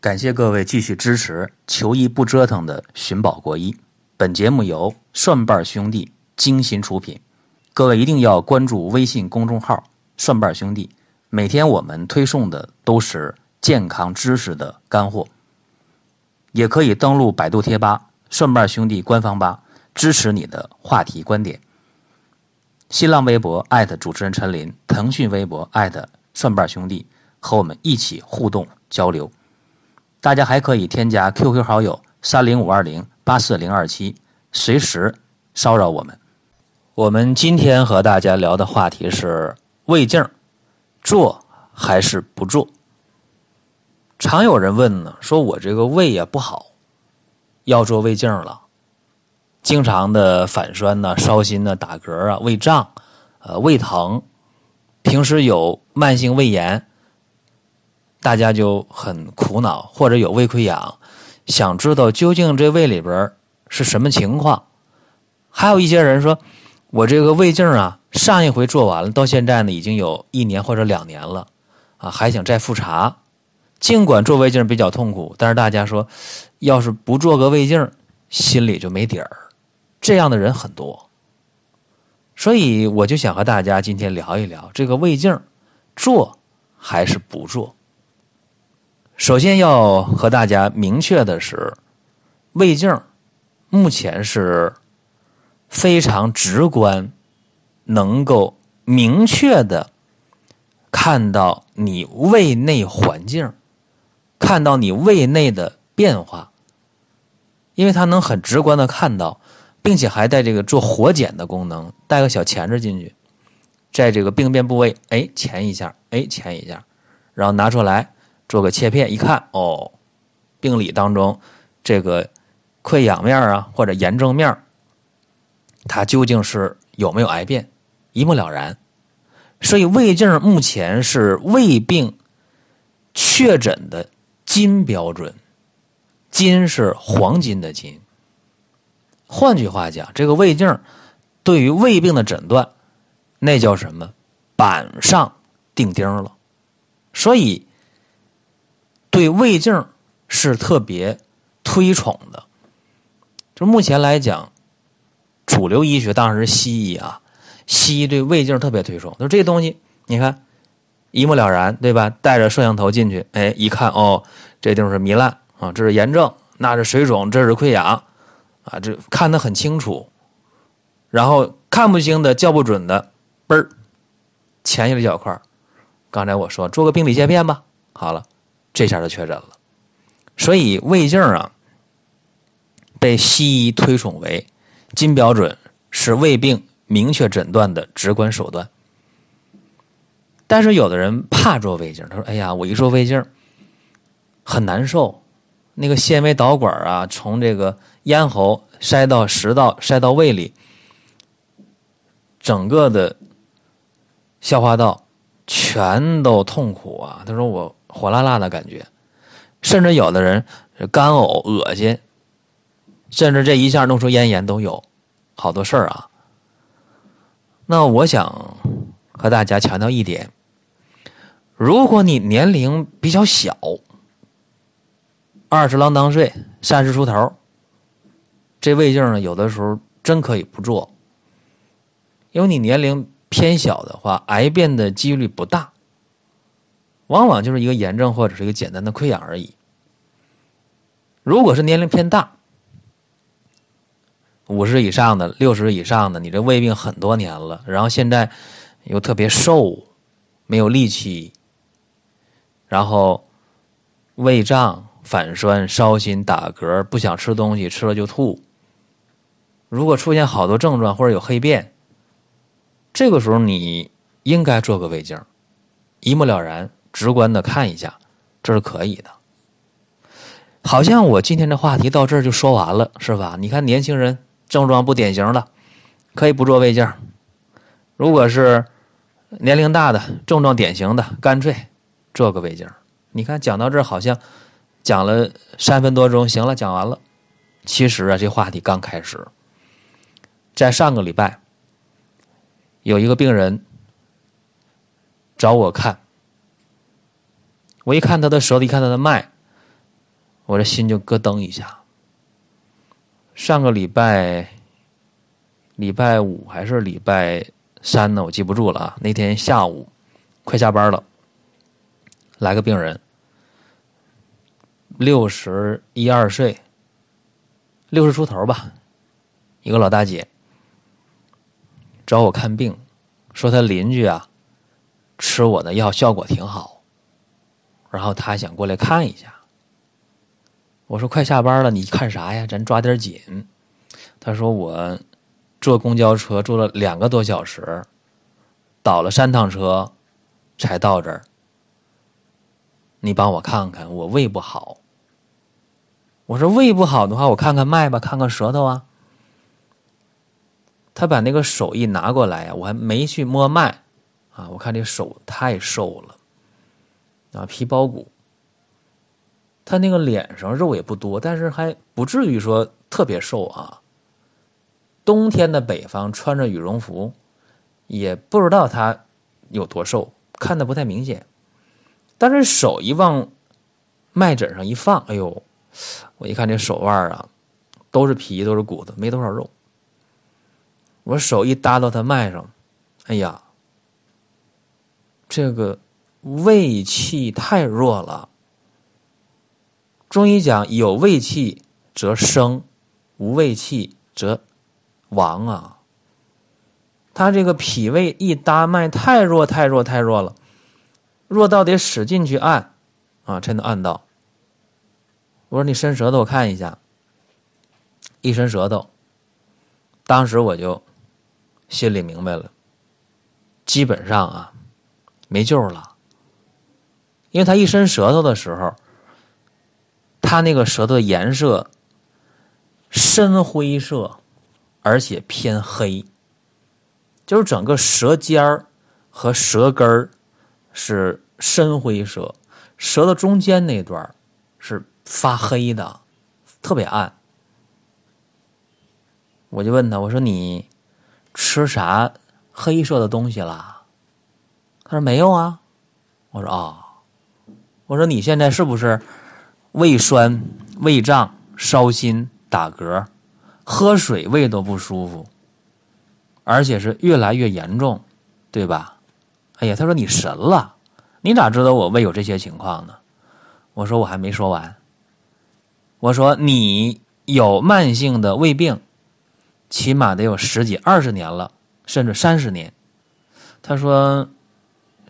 感谢各位继续支持“求医不折腾”的寻宝国医。本节目由蒜瓣兄弟精心出品，各位一定要关注微信公众号“蒜瓣兄弟”，每天我们推送的都是健康知识的干货。也可以登录百度贴吧“蒜瓣兄弟”官方吧，支持你的话题观点。新浪微博艾特主持人陈林，腾讯微博艾特蒜瓣兄弟，和我们一起互动交流。大家还可以添加 QQ 好友三零五二零八四零二七，随时骚扰我们。我们今天和大家聊的话题是胃镜，做还是不做？常有人问呢，说我这个胃呀不好，要做胃镜了，经常的反酸呢、烧心呢、打嗝啊、胃胀、呃胃疼，平时有慢性胃炎。大家就很苦恼，或者有胃溃疡，想知道究竟这胃里边是什么情况。还有一些人说，我这个胃镜啊，上一回做完了，到现在呢已经有一年或者两年了，啊，还想再复查。尽管做胃镜比较痛苦，但是大家说，要是不做个胃镜，心里就没底儿。这样的人很多，所以我就想和大家今天聊一聊这个胃镜，做还是不做。首先要和大家明确的是，胃镜目前是非常直观，能够明确的看到你胃内环境，看到你胃内的变化，因为它能很直观的看到，并且还带这个做活检的功能，带个小钳子进去，在这个病变部位，哎，钳一下，哎，钳一下，然后拿出来。做个切片一看，哦，病理当中这个溃疡面啊，或者炎症面，它究竟是有没有癌变，一目了然。所以胃镜目前是胃病确诊的金标准，金是黄金的金。换句话讲，这个胃镜对于胃病的诊断，那叫什么？板上钉钉了。所以。对胃镜是特别推崇的，就目前来讲，主流医学当然是西医啊。西医对胃镜特别推崇，就这东西，你看一目了然，对吧？带着摄像头进去，哎，一看哦，这地方是糜烂啊，这是炎症，那是水肿，这是溃疡啊，这看得很清楚。然后看不清的、叫不准的，嘣儿，前一个角块刚才我说做个病理切片吧，好了。这下就确诊了，所以胃镜啊，被西医推崇为金标准，是胃病明确诊断的直观手段。但是有的人怕做胃镜，他说：“哎呀，我一做胃镜很难受，那个纤维导管啊，从这个咽喉塞到食道，塞到胃里，整个的消化道全都痛苦啊。”他说：“我。”火辣辣的感觉，甚至有的人干呕、恶心，甚至这一下弄出咽炎都有，好多事儿啊。那我想和大家强调一点：如果你年龄比较小，二十郎当岁、三十出头，这胃镜呢，有的时候真可以不做，因为你年龄偏小的话，癌变的几率不大。往往就是一个炎症或者是一个简单的溃疡而已。如果是年龄偏大，五十以上的、六十以上的，你这胃病很多年了，然后现在又特别瘦，没有力气，然后胃胀、反酸、烧心、打嗝，不想吃东西，吃了就吐。如果出现好多症状或者有黑便，这个时候你应该做个胃镜，一目了然。直观的看一下，这是可以的。好像我今天的话题到这儿就说完了，是吧？你看年轻人症状不典型的，可以不做胃镜；如果是年龄大的症状典型的，干脆做个胃镜。你看讲到这儿好像讲了三分多钟，行了，讲完了。其实啊，这话题刚开始。在上个礼拜，有一个病人找我看。我一看他的舌头，一看他的脉，我这心就咯噔一下。上个礼拜，礼拜五还是礼拜三呢？我记不住了啊。那天下午快下班了，来个病人，六十一二岁，六十出头吧，一个老大姐找我看病，说她邻居啊吃我的药效果挺好，然后他想过来看一下。我说快下班了，你看啥呀？咱抓点紧。他说我坐公交车坐了两个多小时，倒了三趟车才到这儿。你帮我看看，我胃不好。我说胃不好的话，我看看脉吧，看看舌头啊。他把那个手一拿过来呀，我还没去摸脉啊，我看这手太瘦了啊，皮包骨。他那个脸上肉也不多，但是还不至于说特别瘦啊。冬天的北方穿着羽绒服，也不知道他有多瘦，看的不太明显。但是手一往脉枕上一放，哎呦，我一看这手腕啊，都是皮，都是骨头，没多少肉。我手一搭到他脉上，哎呀，这个胃气太弱了。中医讲，有胃气则生，无胃气则亡啊。他这个脾胃一搭脉太弱太弱太弱了，弱到得使劲去按啊，才能按到。我说你伸舌头，我看一下。一伸舌头，当时我就心里明白了，基本上啊没救了，因为他一伸舌头的时候。他那个舌头的颜色深灰色，而且偏黑，就是整个舌尖儿和舌根儿是深灰色，舌头中间那段是发黑的，特别暗。我就问他，我说你吃啥黑色的东西了？他说没有啊。我说啊，我说你现在是不是？胃酸、胃胀、烧心、打嗝，喝水胃都不舒服，而且是越来越严重，对吧？哎呀，他说你神了，你咋知道我胃有这些情况呢？我说我还没说完。我说你有慢性的胃病，起码得有十几、二十年了，甚至三十年。他说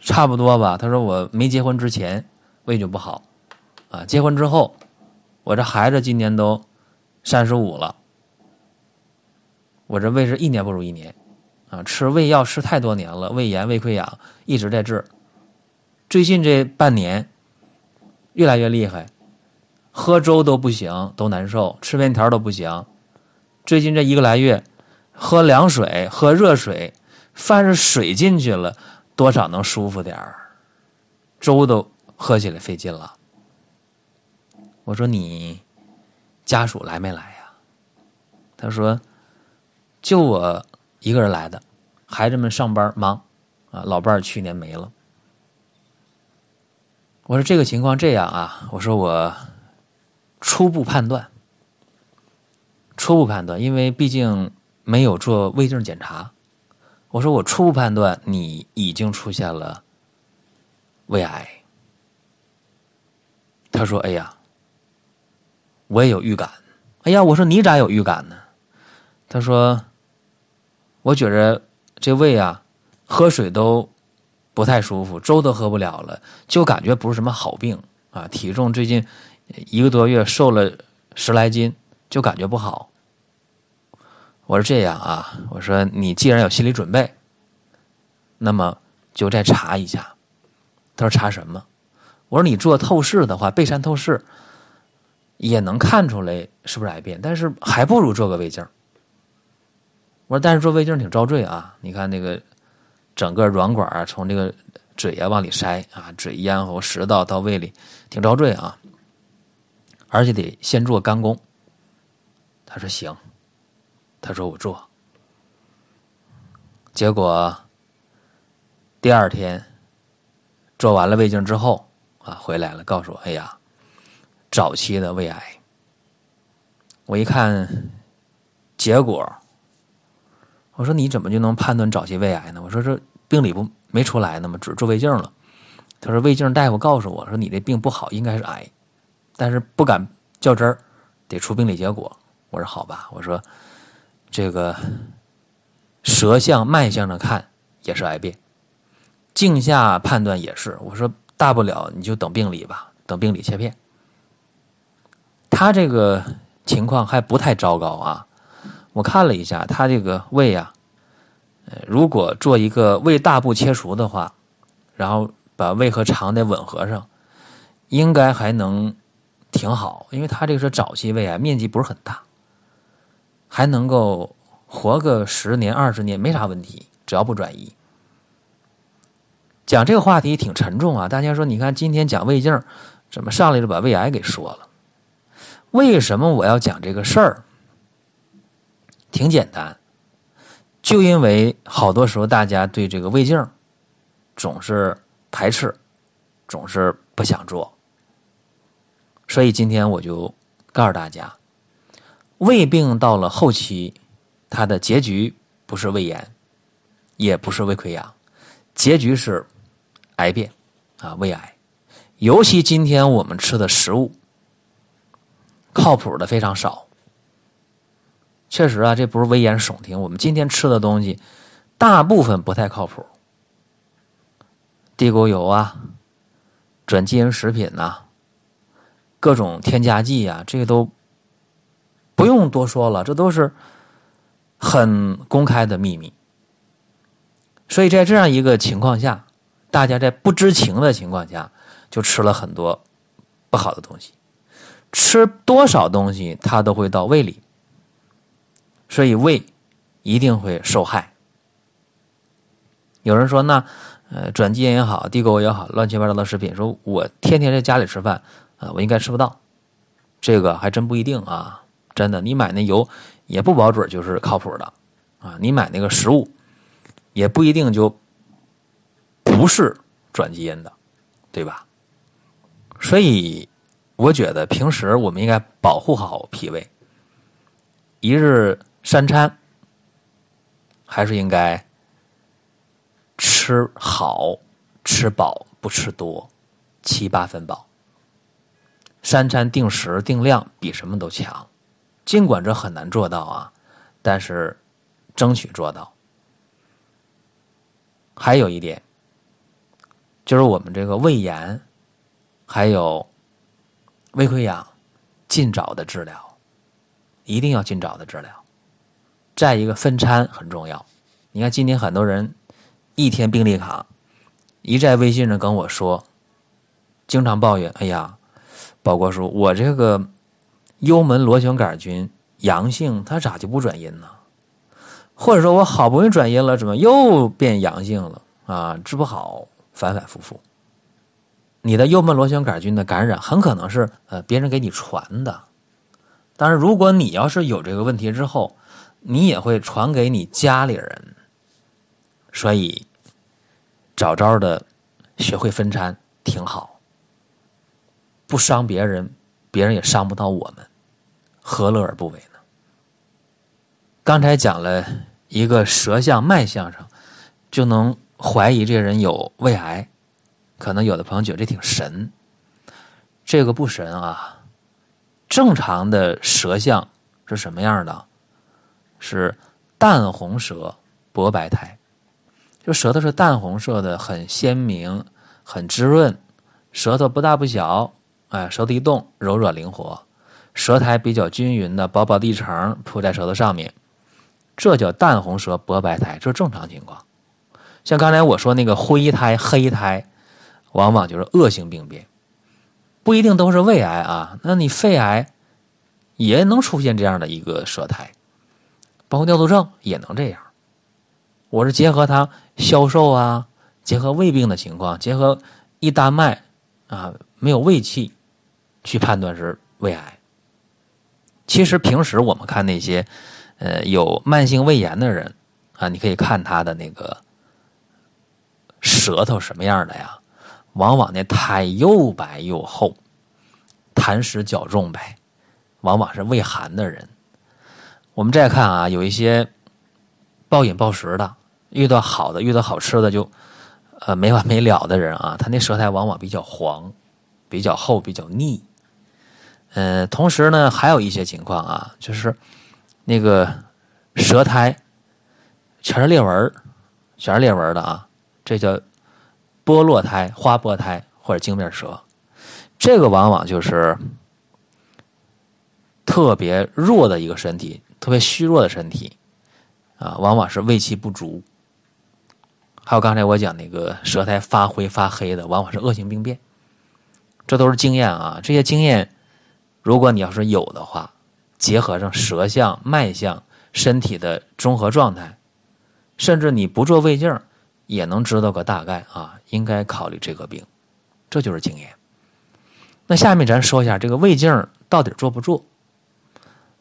差不多吧。他说我没结婚之前胃就不好。啊，结婚之后，我这孩子今年都三十五了，我这胃是一年不如一年，啊，吃胃药吃太多年了，胃炎、胃溃疡一直在治，最近这半年越来越厉害，喝粥都不行，都难受，吃面条都不行，最近这一个来月，喝凉水、喝热水，凡是水进去了，多少能舒服点儿，粥都喝起来费劲了。我说你家属来没来呀？他说就我一个人来的，孩子们上班忙啊，老伴儿去年没了。我说这个情况这样啊，我说我初步判断，初步判断，因为毕竟没有做胃镜检查。我说我初步判断你已经出现了胃癌。他说：“哎呀。”我也有预感，哎呀，我说你咋有预感呢？他说，我觉着这胃啊，喝水都不太舒服，粥都喝不了了，就感觉不是什么好病啊。体重最近一个多月瘦了十来斤，就感觉不好。我说这样啊，我说你既然有心理准备，那么就再查一下。他说查什么？我说你做透视的话，背山透视。也能看出来是不是癌变，但是还不如做个胃镜。我说，但是做胃镜挺遭罪啊！你看那个整个软管啊，从这个嘴啊往里塞啊，嘴咽喉、食道到胃里，挺遭罪啊！而且得先做肝功。他说行，他说我做。结果第二天做完了胃镜之后啊，回来了，告诉我：“哎呀。”早期的胃癌。我一看结果，我说你怎么就能判断早期胃癌呢？我说这病理不没出来呢吗？只做胃镜了。他说胃镜大夫告诉我说你这病不好，应该是癌，但是不敢较真儿，得出病理结果。我说好吧，我说这个舌象、脉象的看也是癌变，镜下判断也是。我说大不了你就等病理吧，等病理切片。他这个情况还不太糟糕啊，我看了一下他这个胃啊，呃，如果做一个胃大部切除的话，然后把胃和肠的吻合上，应该还能挺好，因为他这个是早期胃癌，面积不是很大。还能够活个十年二十年没啥问题，只要不转移。讲这个话题挺沉重啊！大家说，你看今天讲胃镜，怎么上来就把胃癌给说了？为什么我要讲这个事儿？挺简单，就因为好多时候大家对这个胃镜总是排斥，总是不想做，所以今天我就告诉大家。胃病到了后期，它的结局不是胃炎，也不是胃溃疡，结局是癌变啊，胃癌。尤其今天我们吃的食物，靠谱的非常少。确实啊，这不是危言耸听。我们今天吃的东西，大部分不太靠谱。地沟油啊，转基因食品呐，各种添加剂啊，这个都。不用多说了，这都是很公开的秘密。所以在这样一个情况下，大家在不知情的情况下就吃了很多不好的东西，吃多少东西它都会到胃里，所以胃一定会受害。有人说，那呃转基因也好，地沟油也好，乱七八糟的食品，说我天天在家里吃饭啊，我应该吃不到，这个还真不一定啊。真的，你买那油也不保准就是靠谱的啊！你买那个食物也不一定就不是转基因的，对吧？所以我觉得平时我们应该保护好脾胃，一日三餐还是应该吃好、吃饱，不吃多，七八分饱。三餐定时定量，比什么都强。尽管这很难做到啊，但是争取做到。还有一点，就是我们这个胃炎，还有胃溃疡，尽早的治疗，一定要尽早的治疗。再一个分餐很重要。你看今天很多人一天病历卡，一在微信上跟我说，经常抱怨：“哎呀，宝国叔，我这个。”幽门螺旋杆菌阳性，它咋就不转阴呢？或者说我好不容易转阴了，怎么又变阳性了啊？治不好，反反复复。你的幽门螺旋杆菌的感染很可能是呃别人给你传的，但是如果你要是有这个问题之后，你也会传给你家里人。所以早早的学会分餐挺好，不伤别人，别人也伤不到我们。何乐而不为呢？刚才讲了一个舌象、脉象上，就能怀疑这个人有胃癌。可能有的朋友觉得这挺神，这个不神啊。正常的舌象是什么样的？是淡红舌、薄白苔，就舌头是淡红色的，很鲜明、很滋润，舌头不大不小，哎，舌头一动柔软灵活。舌苔比较均匀的薄薄的一层铺在舌头上面，这叫淡红舌薄白苔，这是正常情况。像刚才我说那个灰苔、黑苔，往往就是恶性病变，不一定都是胃癌啊。那你肺癌也能出现这样的一个舌苔，包括尿毒症也能这样。我是结合它消瘦啊，结合胃病的情况，结合一搭脉啊，没有胃气去判断是胃癌。其实平时我们看那些，呃，有慢性胃炎的人啊，你可以看他的那个舌头什么样的呀？往往那苔又白又厚，痰湿较重呗，往往是胃寒的人。我们再看啊，有一些暴饮暴食的，遇到好的、遇到好吃的就呃没完没了的人啊，他那舌苔往往比较黄、比较厚、比较腻。嗯，同时呢，还有一些情况啊，就是那个舌苔全是裂纹全是裂纹的啊，这叫剥落苔、花剥苔或者镜面舌。这个往往就是特别弱的一个身体，特别虚弱的身体啊，往往是胃气不足。还有刚才我讲那个舌苔发灰发黑的，往往是恶性病变。这都是经验啊，这些经验。如果你要是有的话，结合上舌象、脉象、身体的综合状态，甚至你不做胃镜也能知道个大概啊，应该考虑这个病，这就是经验。那下面咱说一下这个胃镜到底做不做？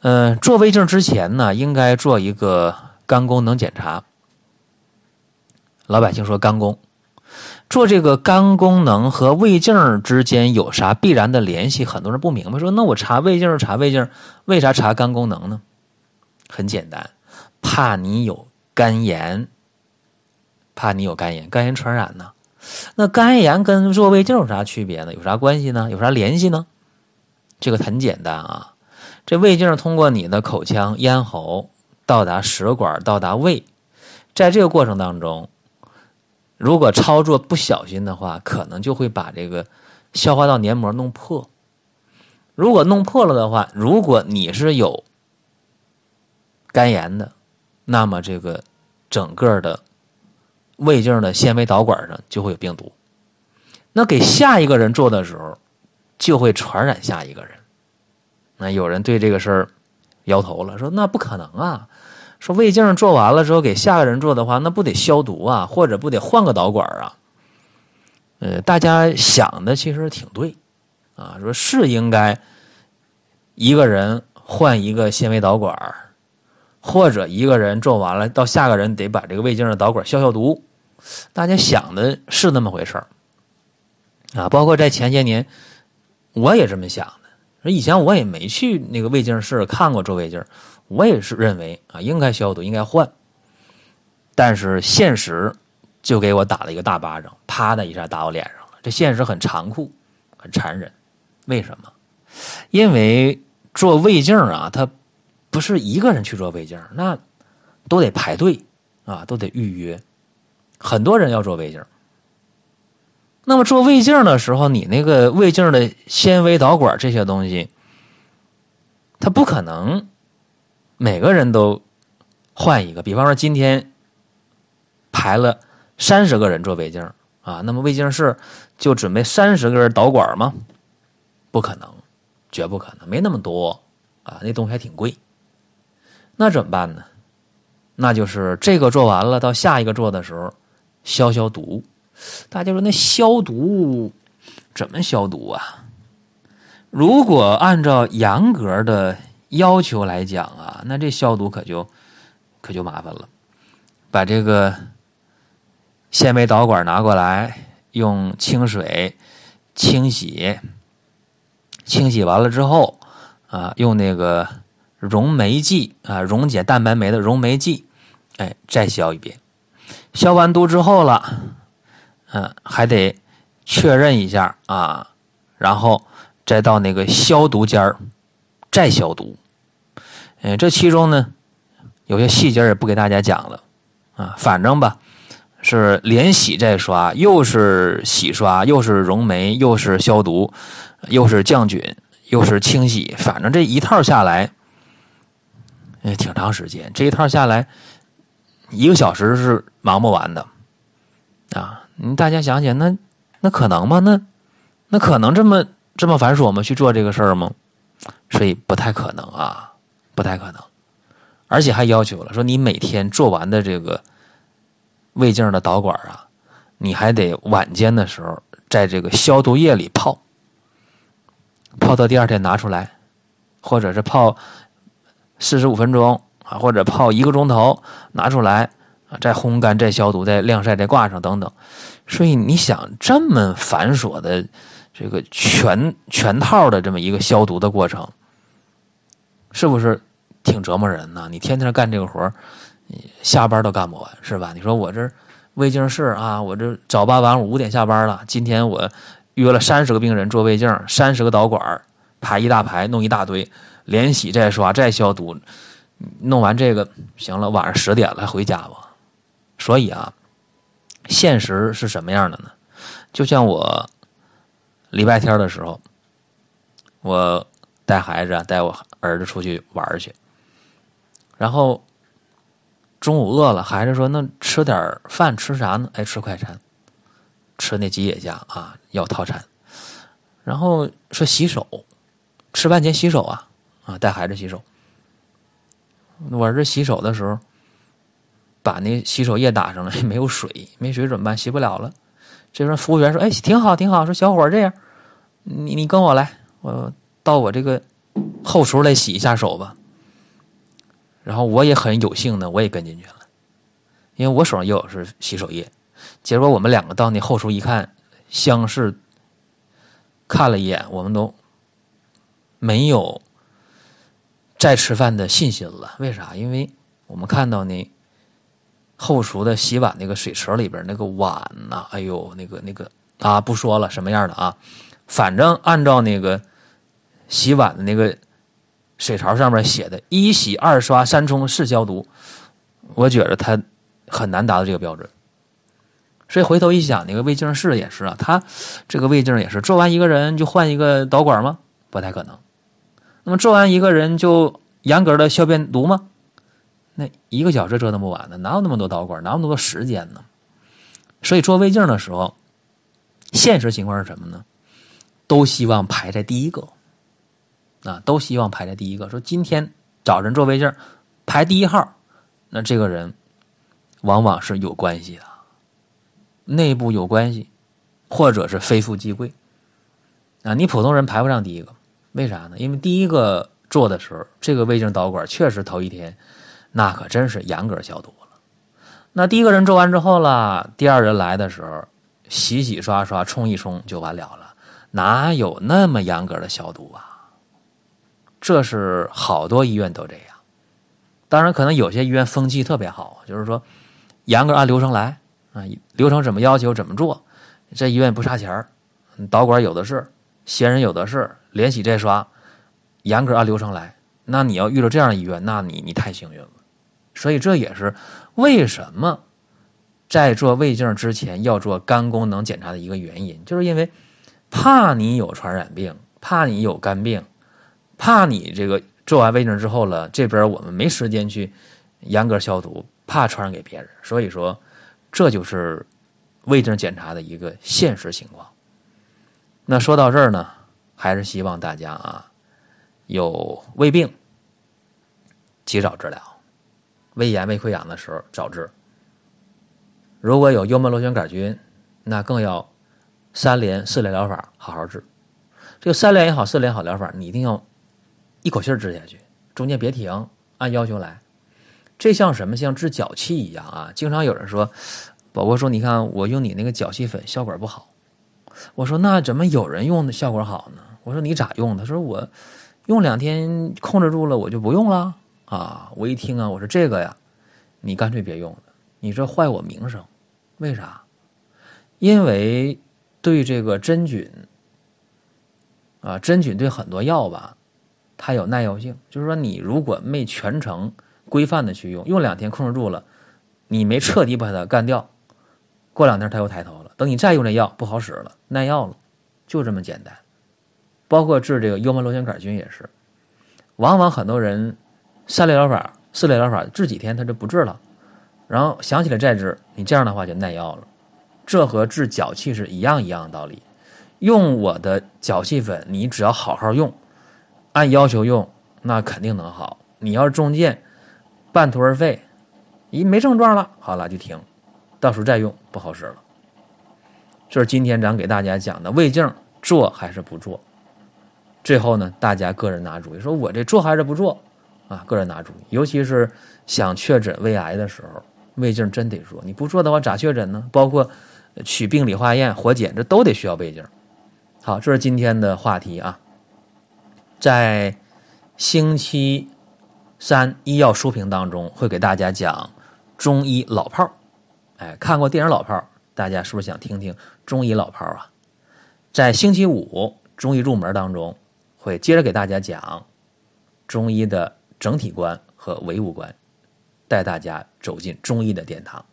嗯，做胃镜之前呢，应该做一个肝功能检查。老百姓说肝功。做这个肝功能和胃镜之间有啥必然的联系？很多人不明白，说那我查胃镜查胃镜，为啥查肝功能呢？很简单，怕你有肝炎，怕你有肝炎，肝炎传染呢。那肝炎跟做胃镜有啥区别呢？有啥关系呢？有啥联系呢？这个很简单啊，这胃镜通过你的口腔、咽喉到达食管，到达胃，在这个过程当中。如果操作不小心的话，可能就会把这个消化道黏膜弄破。如果弄破了的话，如果你是有肝炎的，那么这个整个的胃镜的纤维导管上就会有病毒。那给下一个人做的时候，就会传染下一个人。那有人对这个事儿摇头了，说那不可能啊。说胃镜做完了之后给下个人做的话，那不得消毒啊，或者不得换个导管啊？呃，大家想的其实挺对，啊，说是应该一个人换一个纤维导管，或者一个人做完了到下个人得把这个胃镜的导管消消毒。大家想的是那么回事儿啊，包括在前些年，我也这么想的。以前我也没去那个胃镜室看过做胃镜。我也是认为啊，应该消毒，应该换。但是现实就给我打了一个大巴掌，啪的一下打我脸上了。这现实很残酷，很残忍。为什么？因为做胃镜啊，他不是一个人去做胃镜，那都得排队啊，都得预约。很多人要做胃镜。那么做胃镜的时候，你那个胃镜的纤维导管这些东西，它不可能。每个人都换一个，比方说今天排了三十个人做胃镜啊，那么胃镜室就准备三十个导管吗？不可能，绝不可能，没那么多啊，那东西还挺贵。那怎么办呢？那就是这个做完了，到下一个做的时候消消毒。大家说那消毒怎么消毒啊？如果按照严格的。要求来讲啊，那这消毒可就可就麻烦了。把这个纤维导管拿过来，用清水清洗，清洗完了之后啊，用那个溶酶剂啊，溶解蛋白酶的溶酶剂，哎，再消一遍。消完毒之后了，嗯，还得确认一下啊，然后再到那个消毒间儿。再消毒，嗯，这其中呢，有些细节也不给大家讲了，啊，反正吧，是连洗再刷，又是洗刷，又是溶酶，又是消毒，又是降菌，又是清洗，反正这一套下来，也挺长时间。这一套下来，一个小时是忙不完的，啊，你大家想想，那那可能吗？那那可能这么这么繁琐吗？去做这个事儿吗？所以不太可能啊，不太可能，而且还要求了，说你每天做完的这个胃镜的导管啊，你还得晚间的时候在这个消毒液里泡，泡到第二天拿出来，或者是泡四十五分钟啊，或者泡一个钟头拿出来啊，再烘干、再消毒、再晾晒、再挂上等等。所以你想这么繁琐的。这个全全套的这么一个消毒的过程，是不是挺折磨人呢？你天天干这个活下班都干不完，是吧？你说我这胃镜室啊，我这早八晚五五点下班了，今天我约了三十个病人做胃镜，三十个导管排一大排，弄一大堆，连洗再刷再消毒，弄完这个行了，晚上十点了回家吧。所以啊，现实是什么样的呢？就像我礼拜天的时候，我带孩子啊带我儿子出去玩去，然后。中午饿了，孩子说：“那吃点饭，吃啥呢？哎，吃快餐，吃那吉野家啊，要套餐。然后说洗手，吃饭前洗手啊，啊，带孩子洗手。我儿子洗手的时候，把那洗手液打上了，没有水，没水怎么办？洗不了了。这时候服务员说：‘哎，挺好，挺好。’说小伙这样，你你跟我来，我到我这个后厨来洗一下手吧。”然后我也很有幸的，我也跟进去了，因为我手上也有是洗手液。结果我们两个到那后厨一看，相视看了一眼，我们都没有再吃饭的信心了。为啥？因为我们看到那后厨的洗碗那个水池里边那个碗呐，哎呦，那个那个啊，不说了，什么样的啊？反正按照那个洗碗的那个。水槽上面写的“一洗二刷三冲四消毒”，我觉得他很难达到这个标准。所以回头一想，那个胃镜室也是啊，他这个胃镜也是做完一个人就换一个导管吗？不太可能。那么做完一个人就严格的消便毒吗？那一个小时折腾不完的，哪有那么多导管，哪有那么多时间呢？所以做胃镜的时候，现实情况是什么呢？都希望排在第一个。啊，都希望排在第一个。说今天早晨做胃镜，排第一号，那这个人往往是有关系的，内部有关系，或者是非富即贵。啊，你普通人排不上第一个，为啥呢？因为第一个做的时候，这个胃镜导管确实头一天，那可真是严格消毒了。那第一个人做完之后了，第二人来的时候，洗洗刷刷，冲一冲就完了了，哪有那么严格的消毒啊？这是好多医院都这样，当然可能有些医院风气特别好，就是说严格按流程来啊，流程怎么要求怎么做，这医院不差钱儿，导管有的是，闲人有的是，连洗再刷，严格按流程来。那你要遇到这样的医院，那你你太幸运了。所以这也是为什么在做胃镜之前要做肝功能检查的一个原因，就是因为怕你有传染病，怕你有肝病。怕你这个做完胃镜之后了，这边我们没时间去严格消毒，怕传染给别人，所以说这就是胃镜检查的一个现实情况。那说到这儿呢，还是希望大家啊，有胃病及早治疗，胃炎、胃溃疡的时候早治。如果有幽门螺旋杆菌，那更要三联四联疗法好好治。这个三联也好，四联好疗法，你一定要。一口气儿治下去，中间别停，按要求来。这像什么？像治脚气一样啊！经常有人说，宝宝说：“你看我用你那个脚气粉效果不好。”我说：“那怎么有人用的效果好呢？”我说：“你咋用？”他说：“我用两天控制住了，我就不用了。”啊！我一听啊，我说：“这个呀，你干脆别用了，你这坏我名声。为啥？因为对这个真菌啊，真菌对很多药吧。”它有耐药性，就是说你如果没全程规范的去用，用两天控制住了，你没彻底把它干掉，过两天它又抬头了。等你再用这药不好使了，耐药了，就这么简单。包括治这个幽门螺旋杆菌也是，往往很多人三类疗法、四类疗法治几天他就不治了，然后想起来再治，你这样的话就耐药了。这和治脚气是一样一样的道理。用我的脚气粉，你只要好好用。按要求用，那肯定能好。你要是中间，半途而废，一没症状了，好了就停，到时候再用不好使了。这是今天咱给大家讲的胃镜做还是不做？最后呢，大家个人拿主意，说我这做还是不做啊？个人拿主意，尤其是想确诊胃癌的时候，胃镜真得做。你不做的话咋确诊呢？包括取病理化验、活检，这都得需要胃镜。好，这是今天的话题啊。在星期三医药书评当中，会给大家讲中医老炮儿。哎，看过电影《老炮儿》，大家是不是想听听中医老炮儿啊？在星期五中医入门当中，会接着给大家讲中医的整体观和唯物观，带大家走进中医的殿堂。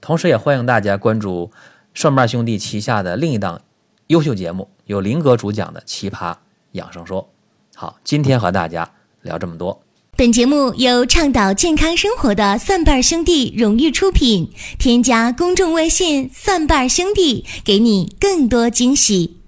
同时，也欢迎大家关注蒜瓣兄弟旗下的另一档优秀节目，由林哥主讲的《奇葩养生说》。好，今天和大家聊这么多。本节目由倡导健康生活的蒜瓣兄弟荣誉出品。添加公众微信“蒜瓣兄弟”，给你更多惊喜。